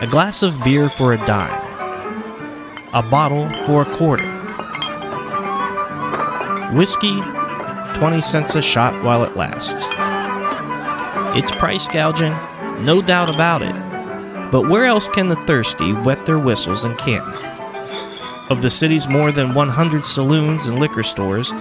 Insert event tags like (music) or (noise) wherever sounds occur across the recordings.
A glass of beer for a dime. A bottle for a quarter. Whiskey, 20 cents a shot while it lasts. It's price gouging, no doubt about it. But where else can the thirsty wet their whistles in Canton? Of the city's more than 100 saloons and liquor stores,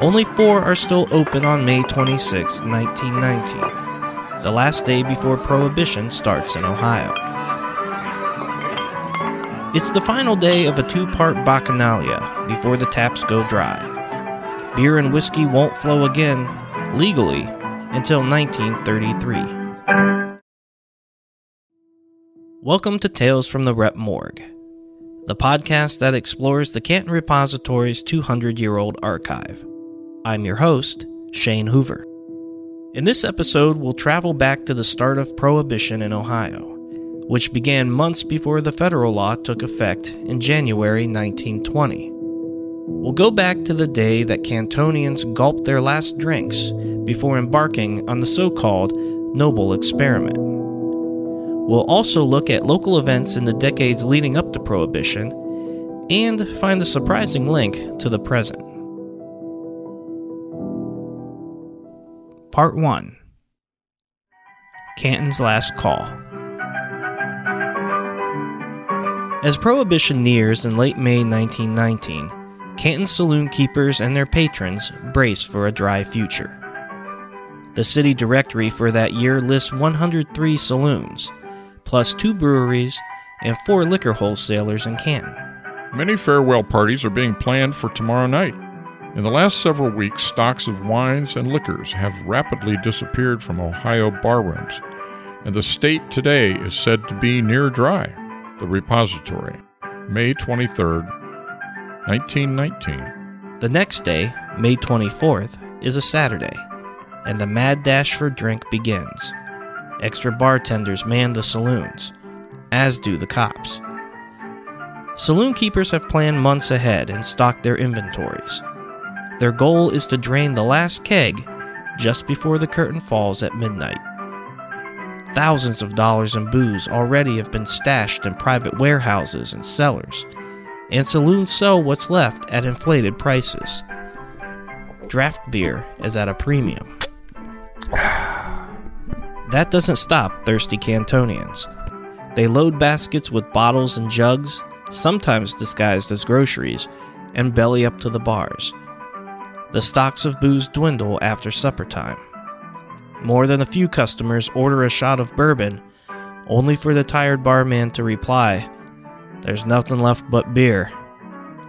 only four are still open on May 26, 1919, the last day before Prohibition starts in Ohio. It's the final day of a two part bacchanalia before the taps go dry. Beer and whiskey won't flow again, legally, until 1933. Welcome to Tales from the Rep Morgue, the podcast that explores the Canton Repository's 200 year old archive. I'm your host, Shane Hoover. In this episode, we'll travel back to the start of Prohibition in Ohio, which began months before the federal law took effect in January 1920. We'll go back to the day that Cantonians gulped their last drinks before embarking on the so called Noble Experiment. We'll also look at local events in the decades leading up to Prohibition and find the surprising link to the present. Part 1 Canton's Last Call. As Prohibition nears in late May 1919, Canton saloon keepers and their patrons brace for a dry future. The city directory for that year lists 103 saloons, plus two breweries and four liquor wholesalers in Canton. Many farewell parties are being planned for tomorrow night. In the last several weeks, stocks of wines and liquors have rapidly disappeared from Ohio barrooms, and the state today is said to be near dry. The Repository, May 23, 1919. The next day, May 24th, is a Saturday, and the mad dash for drink begins. Extra bartenders man the saloons, as do the cops. Saloon keepers have planned months ahead and stocked their inventories. Their goal is to drain the last keg just before the curtain falls at midnight. Thousands of dollars in booze already have been stashed in private warehouses and cellars, and saloons sell what's left at inflated prices. Draft beer is at a premium. (sighs) That doesn't stop thirsty Cantonians. They load baskets with bottles and jugs, sometimes disguised as groceries, and belly up to the bars. The stocks of booze dwindle after supper time. More than a few customers order a shot of bourbon, only for the tired barman to reply, There's nothing left but beer.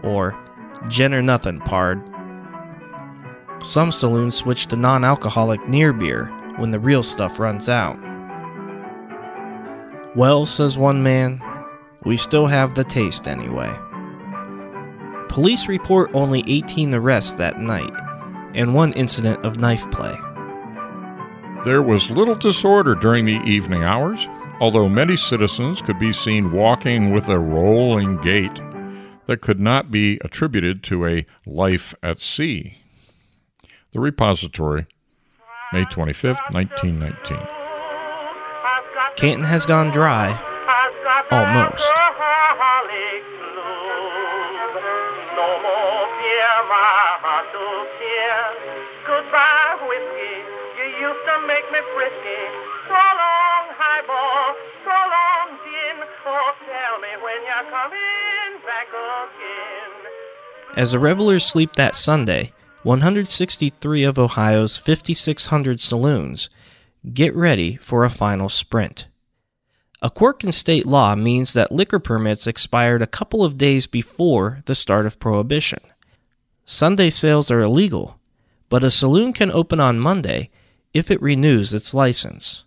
Or, Gin or nothing, pard. Some saloons switch to non alcoholic near beer when the real stuff runs out. Well, says one man, we still have the taste anyway. Police report only 18 arrests that night and one incident of knife play. There was little disorder during the evening hours, although many citizens could be seen walking with a rolling gait that could not be attributed to a life at sea. The Repository, May 25, 1919. Canton has gone dry. Almost. Goodbye, whiskey. You used to make me frisky. So long, highball. So long, gin. Oh, tell me when you're coming back again. As the revelers sleep that Sunday, 163 of Ohio's 5,600 saloons get ready for a final sprint. A quirk in state law means that liquor permits expired a couple of days before the start of Prohibition. Sunday sales are illegal, but a saloon can open on Monday if it renews its license.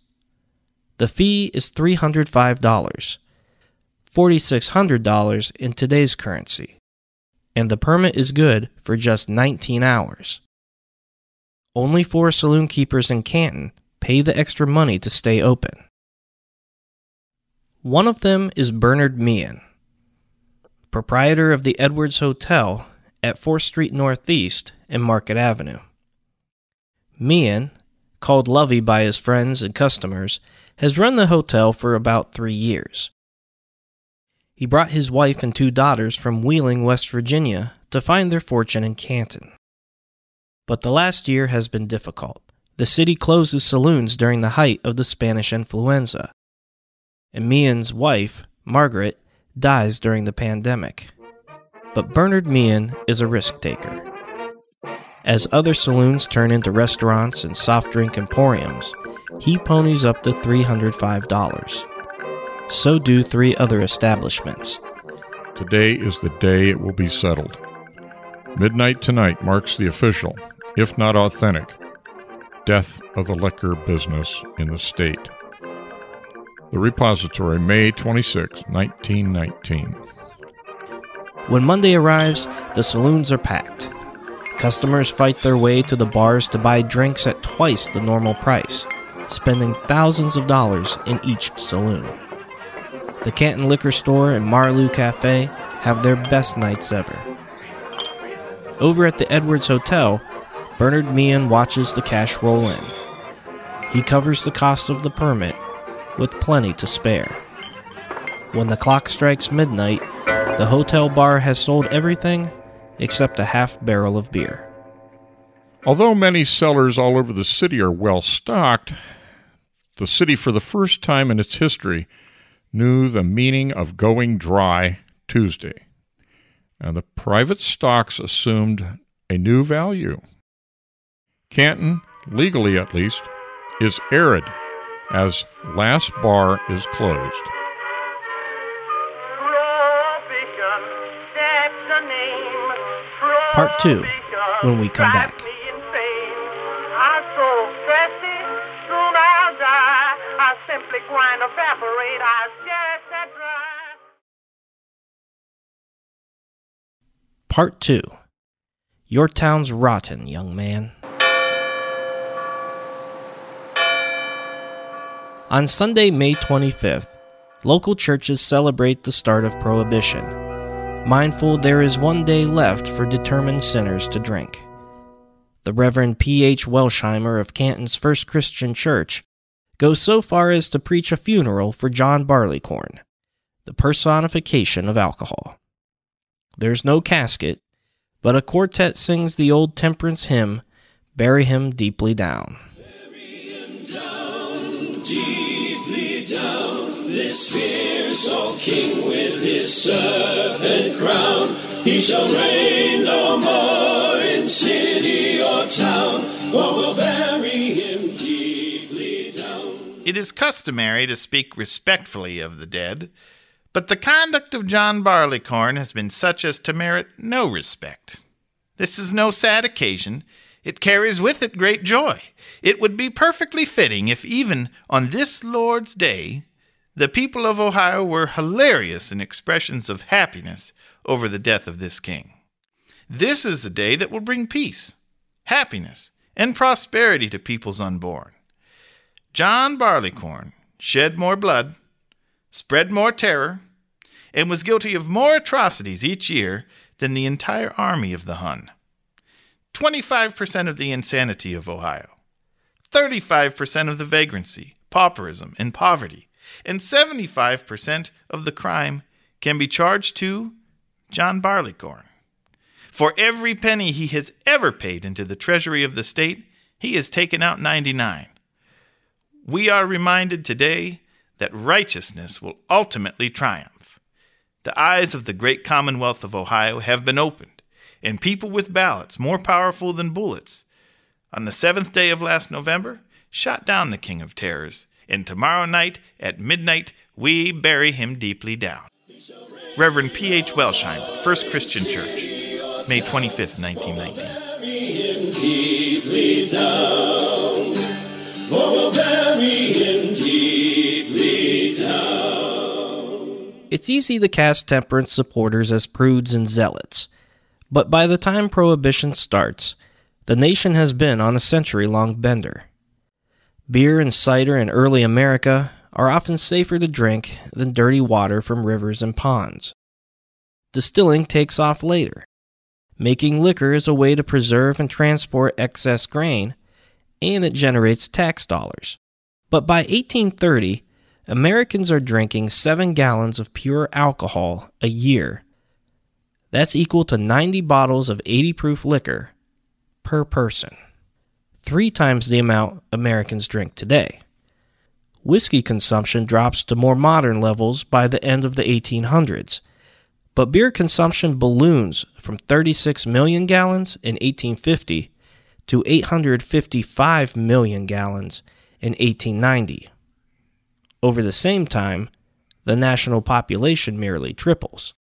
The fee is $305, $4,600 in today's currency, and the permit is good for just 19 hours. Only four saloon keepers in Canton pay the extra money to stay open. One of them is Bernard Meehan, proprietor of the Edwards Hotel at 4th Street Northeast and Market Avenue. Meehan, called Lovey by his friends and customers, has run the hotel for about three years. He brought his wife and two daughters from Wheeling, West Virginia, to find their fortune in Canton. But the last year has been difficult. The city closes saloons during the height of the Spanish influenza. And Meehan's wife, Margaret, dies during the pandemic. But Bernard Meehan is a risk taker. As other saloons turn into restaurants and soft drink emporiums, he ponies up to $305. So do three other establishments. Today is the day it will be settled. Midnight tonight marks the official, if not authentic, death of the liquor business in the state. The Repository, May 26, 1919. When Monday arrives, the saloons are packed. Customers fight their way to the bars to buy drinks at twice the normal price, spending thousands of dollars in each saloon. The Canton Liquor Store and Marlou Cafe have their best nights ever. Over at the Edwards Hotel, Bernard Meehan watches the cash roll in. He covers the cost of the permit with plenty to spare. When the clock strikes midnight, the hotel bar has sold everything except a half barrel of beer. Although many cellars all over the city are well stocked, the city, for the first time in its history, knew the meaning of going dry Tuesday. And the private stocks assumed a new value. Canton, legally at least, is arid as last bar is closed. Part two, when we come back. Part 2 Your town's rotten, young man. On Sunday, May 25th, local churches celebrate the start of Prohibition, mindful there is one day left for determined sinners to drink. The Reverend P. H. Welshimer of Canton's First Christian Church goes so far as to preach a funeral for John Barleycorn, the personification of alcohol. There's no casket, but a quartet sings the old temperance hymn, Bury Him Deeply Down. deeply down. This fierce old king with his serpent crown, he shall reign no more in city or town, or will bury him deeply down. It is customary to speak respectfully of the dead, but the conduct of John Barleycorn has been such as to merit no respect. This is no sad occasion. It carries with it great joy. It would be perfectly fitting if even on this Lord's Day the people of Ohio were hilarious in expressions of happiness over the death of this king. This is the day that will bring peace, happiness, and prosperity to peoples unborn. John Barleycorn shed more blood, spread more terror, and was guilty of more atrocities each year than the entire army of the Hun. 25% of the insanity of Ohio, 35% of the vagrancy, pauperism, and poverty, and 75% of the crime can be charged to John Barleycorn. For every penny he has ever paid into the treasury of the state, he has taken out 99. We are reminded today that righteousness will ultimately triumph. The eyes of the great Commonwealth of Ohio have been opened, and people with ballots more powerful than bullets, on the seventh day of last November, shot down the King of Terrors, and tomorrow night at midnight we bury him deeply down. Reverend P. H. Welshimer, First Christian Church, May 25th, 1919. Bury him deeply down, or will bury him deeply down. It's easy to cast temperance supporters as prudes and zealots, but by the time Prohibition starts, the nation has been on a century long bender. Beer and cider in early America are often safer to drink than dirty water from rivers and ponds. Distilling takes off later. Making liquor is a way to preserve and transport excess grain, and it generates tax dollars. But by 1830, Americans are drinking 7 gallons of pure alcohol a year. That's equal to 90 bottles of 80 proof liquor per person, three times the amount Americans drink today. Whiskey consumption drops to more modern levels by the end of the 1800s, but beer consumption balloons from 36 million gallons in 1850 to 855 million gallons in 1890. Over the same time, the national population merely triples.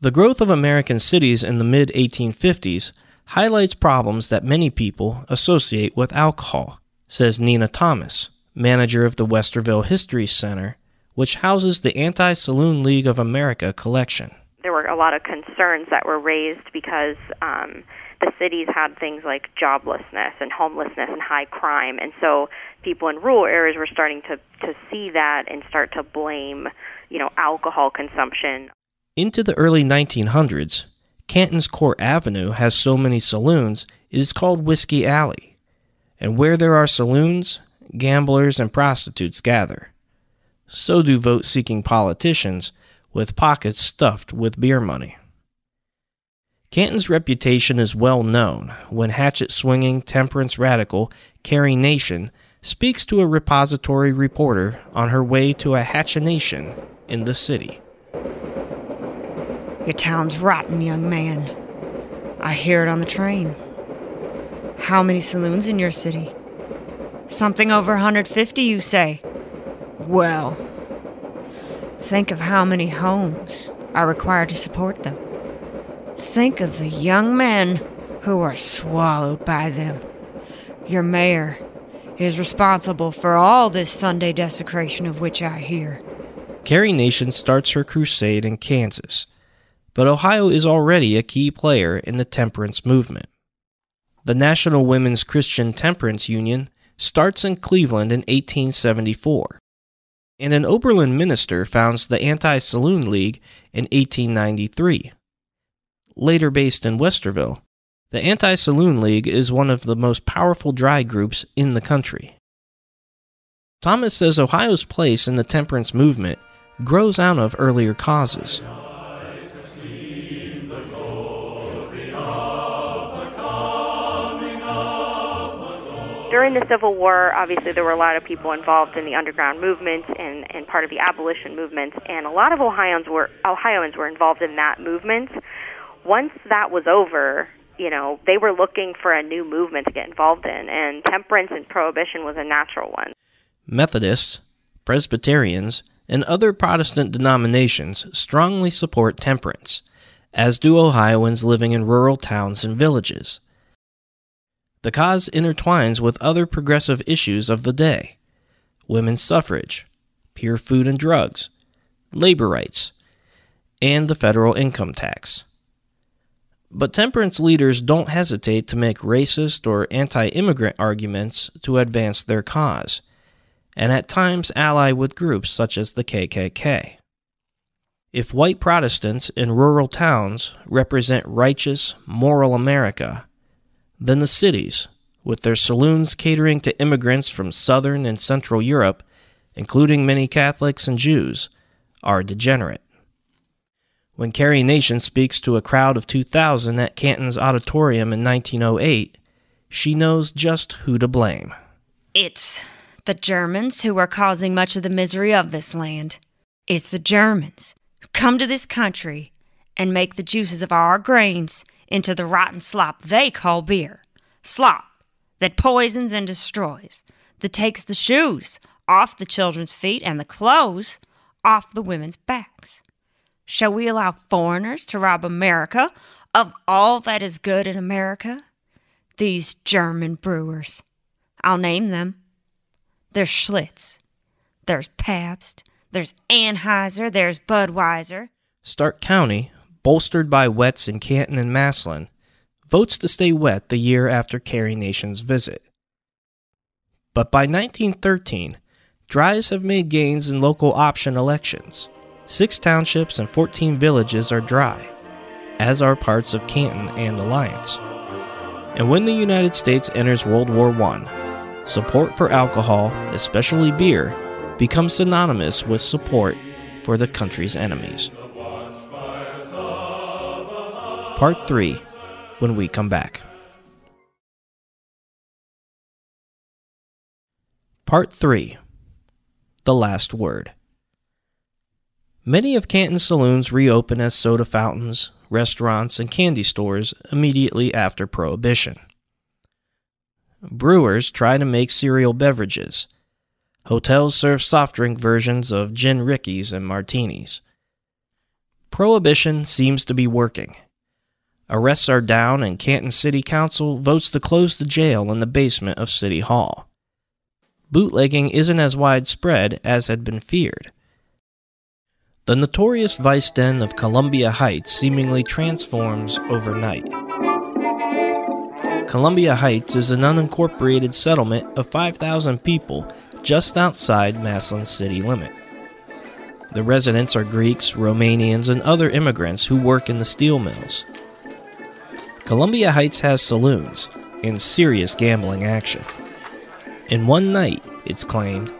The growth of American cities in the mid 1850s highlights problems that many people associate with alcohol, says Nina Thomas, manager of the Westerville History Center, which houses the Anti Saloon League of America collection. There were a lot of concerns that were raised because um, the cities had things like joblessness and homelessness and high crime, and so people in rural areas were starting to to see that and start to blame, you know, alcohol consumption. Into the early 1900s, Canton's Court Avenue has so many saloons it is called Whiskey Alley, and where there are saloons, gamblers and prostitutes gather. So do vote seeking politicians with pockets stuffed with beer money. Canton's reputation is well known when hatchet swinging temperance radical Carrie Nation speaks to a repository reporter on her way to a hatchetation in the city. Your town's rotten, young man. I hear it on the train. How many saloons in your city? Something over 150, you say? Well, think of how many homes are required to support them. Think of the young men who are swallowed by them. Your mayor is responsible for all this Sunday desecration of which I hear. Carrie Nation starts her crusade in Kansas, but Ohio is already a key player in the temperance movement. The National Women's Christian Temperance Union starts in Cleveland in 1874, and an Oberlin minister founds the Anti Saloon League in 1893. Later based in Westerville, the Anti Saloon League is one of the most powerful dry groups in the country. Thomas says Ohio's place in the temperance movement grows out of earlier causes. During the Civil War, obviously there were a lot of people involved in the underground movement and, and part of the abolition movement, and a lot of Ohioans were Ohioans were involved in that movement. Once that was over, you know, they were looking for a new movement to get involved in, and temperance and prohibition was a natural one. Methodists, Presbyterians, and other Protestant denominations strongly support temperance, as do Ohioans living in rural towns and villages. The cause intertwines with other progressive issues of the day women's suffrage, pure food and drugs, labor rights, and the federal income tax. But temperance leaders don't hesitate to make racist or anti immigrant arguments to advance their cause, and at times ally with groups such as the KKK. If white Protestants in rural towns represent righteous, moral America, then the cities, with their saloons catering to immigrants from southern and central Europe, including many Catholics and Jews, are degenerate. When Carrie Nation speaks to a crowd of 2,000 at Canton's auditorium in 1908, she knows just who to blame. It's the Germans who are causing much of the misery of this land. It's the Germans who come to this country and make the juices of our grains into the rotten slop they call beer. Slop that poisons and destroys, that takes the shoes off the children's feet and the clothes off the women's backs. Shall we allow foreigners to rob America of all that is good in America? These German brewers. I'll name them. There's Schlitz. There's Pabst. There's Anheuser. There's Budweiser. Stark County bolstered by wets in Canton and Massillon, votes to stay wet the year after Carrie Nation's visit. But by 1913, dries have made gains in local option elections. Six townships and 14 villages are dry, as are parts of Canton and Alliance. And when the United States enters World War I, support for alcohol, especially beer, becomes synonymous with support for the country's enemies. Part 3 when we come back. Part 3 The Last Word. Many of Canton's saloons reopen as soda fountains, restaurants, and candy stores immediately after Prohibition. Brewers try to make cereal beverages. Hotels serve soft drink versions of gin rickeys and martinis. Prohibition seems to be working. Arrests are down, and Canton City Council votes to close the jail in the basement of City Hall. Bootlegging isn't as widespread as had been feared. The notorious vice den of Columbia Heights seemingly transforms overnight. Columbia Heights is an unincorporated settlement of 5,000 people just outside Massillon's city limit. The residents are Greeks, Romanians, and other immigrants who work in the steel mills. Columbia Heights has saloons and serious gambling action. In one night, it's claimed,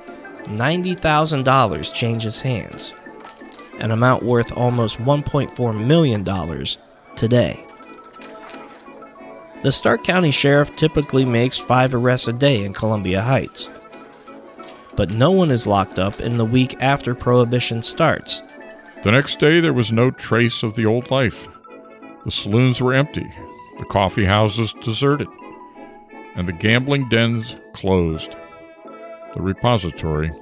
$90,000 changes hands, an amount worth almost $1.4 million today. The Stark County Sheriff typically makes five arrests a day in Columbia Heights. But no one is locked up in the week after Prohibition starts. The next day, there was no trace of the old life. The saloons were empty, the coffee houses deserted, and the gambling dens closed. The repository,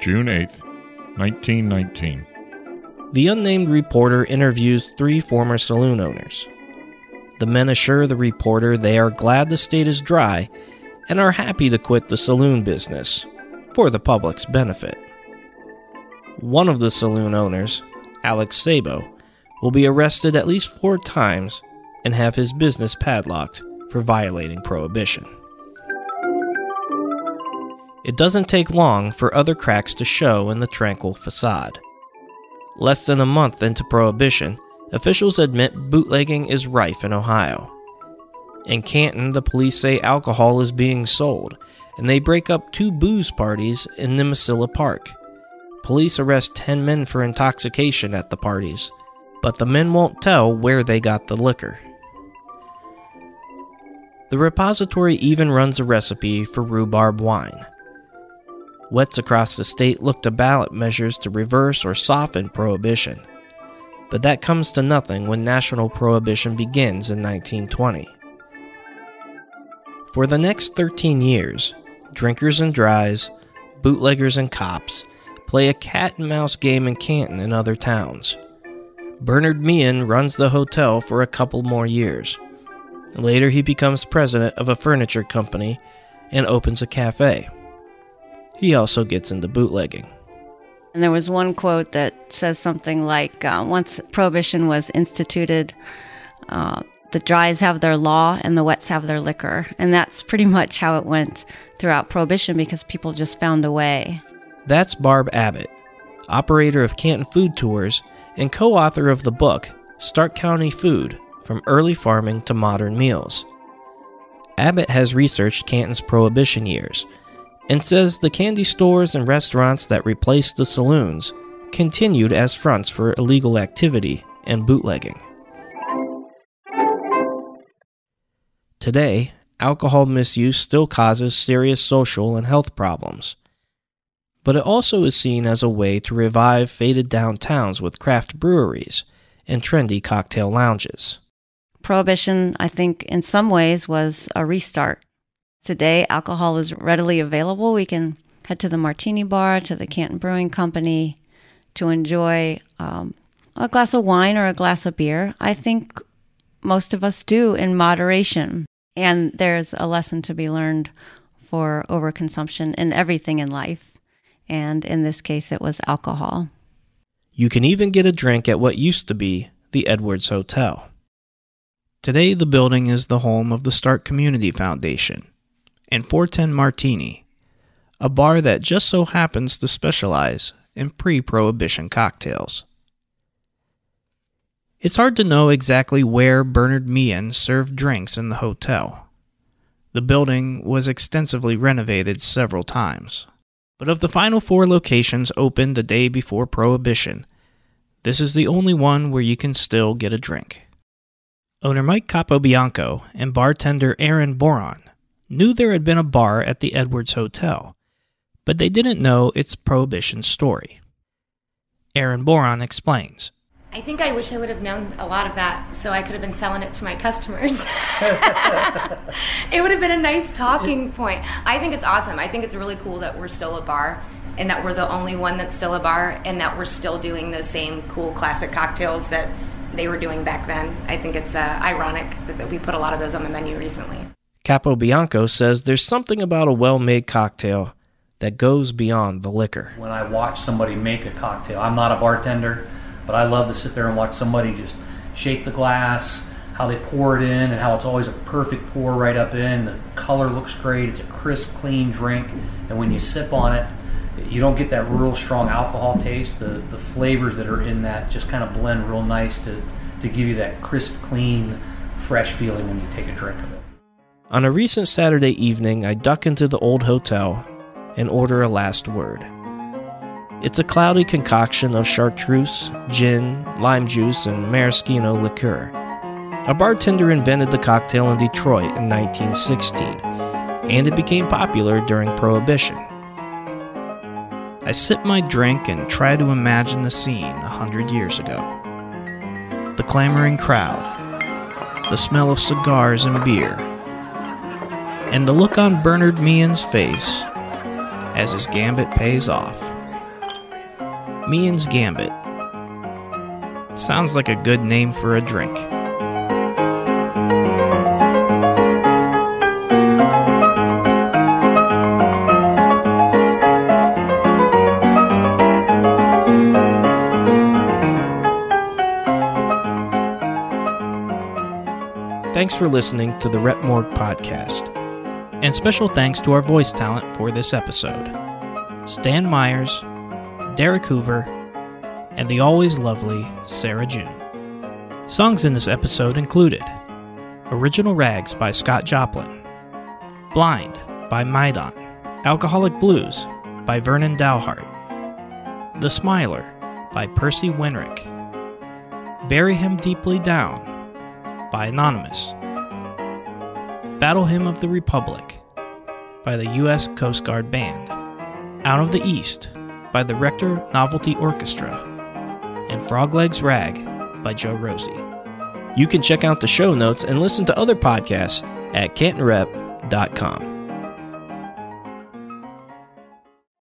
June 8, 1919. The unnamed reporter interviews three former saloon owners. The men assure the reporter they are glad the state is dry and are happy to quit the saloon business for the public's benefit. One of the saloon owners, Alex Sabo, will be arrested at least four times and have his business padlocked for violating prohibition. It doesn't take long for other cracks to show in the tranquil facade. Less than a month into prohibition, officials admit bootlegging is rife in Ohio. In Canton, the police say alcohol is being sold, and they break up two booze parties in Nimisilla Park. Police arrest 10 men for intoxication at the parties, but the men won't tell where they got the liquor. The repository even runs a recipe for rhubarb wine. Wets across the state look to ballot measures to reverse or soften prohibition. But that comes to nothing when national prohibition begins in 1920. For the next 13 years, drinkers and dries, bootleggers and cops play a cat and mouse game in Canton and other towns. Bernard Meehan runs the hotel for a couple more years. Later, he becomes president of a furniture company and opens a cafe. He also gets into bootlegging. And there was one quote that says something like uh, Once prohibition was instituted, uh, the dries have their law and the wets have their liquor. And that's pretty much how it went throughout prohibition because people just found a way. That's Barb Abbott, operator of Canton Food Tours and co author of the book Stark County Food From Early Farming to Modern Meals. Abbott has researched Canton's prohibition years and says the candy stores and restaurants that replaced the saloons continued as fronts for illegal activity and bootlegging. Today, alcohol misuse still causes serious social and health problems. But it also is seen as a way to revive faded downtowns with craft breweries and trendy cocktail lounges. Prohibition, I think, in some ways was a restart. Today, alcohol is readily available. We can head to the Martini Bar, to the Canton Brewing Company to enjoy um, a glass of wine or a glass of beer. I think most of us do in moderation. And there's a lesson to be learned for overconsumption in everything in life. And in this case, it was alcohol. You can even get a drink at what used to be the Edwards Hotel. Today, the building is the home of the Stark Community Foundation and 410 Martini, a bar that just so happens to specialize in pre prohibition cocktails. It's hard to know exactly where Bernard Meehan served drinks in the hotel. The building was extensively renovated several times. But of the final four locations opened the day before Prohibition, this is the only one where you can still get a drink. Owner Mike Capobianco and bartender Aaron Boron knew there had been a bar at the Edwards Hotel, but they didn't know its prohibition story. Aaron Boron explains. I think I wish I would have known a lot of that so I could have been selling it to my customers. (laughs) it would have been a nice talking point. I think it's awesome. I think it's really cool that we're still a bar and that we're the only one that's still a bar and that we're still doing those same cool classic cocktails that they were doing back then. I think it's uh, ironic that, that we put a lot of those on the menu recently. Capobianco says there's something about a well made cocktail that goes beyond the liquor. When I watch somebody make a cocktail, I'm not a bartender, but I love to sit there and watch somebody just shake the glass, how they pour it in, and how it's always a perfect pour right up in. The color looks great, it's a crisp, clean drink, and when you sip on it, you don't get that real strong alcohol taste. The, the flavors that are in that just kind of blend real nice to, to give you that crisp, clean, fresh feeling when you take a drink of it. On a recent Saturday evening, I duck into the old hotel and order a last word. It's a cloudy concoction of chartreuse, gin, lime juice, and maraschino liqueur. A bartender invented the cocktail in Detroit in 1916, and it became popular during Prohibition. I sip my drink and try to imagine the scene a hundred years ago. The clamoring crowd, the smell of cigars and beer, and the look on Bernard Meehan's face as his gambit pays off. Meehan's Gambit. Sounds like a good name for a drink. Thanks for listening to the Rep Morgue podcast. And special thanks to our voice talent for this episode Stan Myers, Derek Hoover, and the always lovely Sarah June. Songs in this episode included Original Rags by Scott Joplin, Blind by Maidon, Alcoholic Blues by Vernon Dalhart, The Smiler by Percy Wenrick, Bury Him Deeply Down by Anonymous, Battle Hymn of the Republic by the U.S. Coast Guard Band, Out of the East by the Rector Novelty Orchestra, and Froglegs Rag by Joe Rosie. You can check out the show notes and listen to other podcasts at cantonrep.com.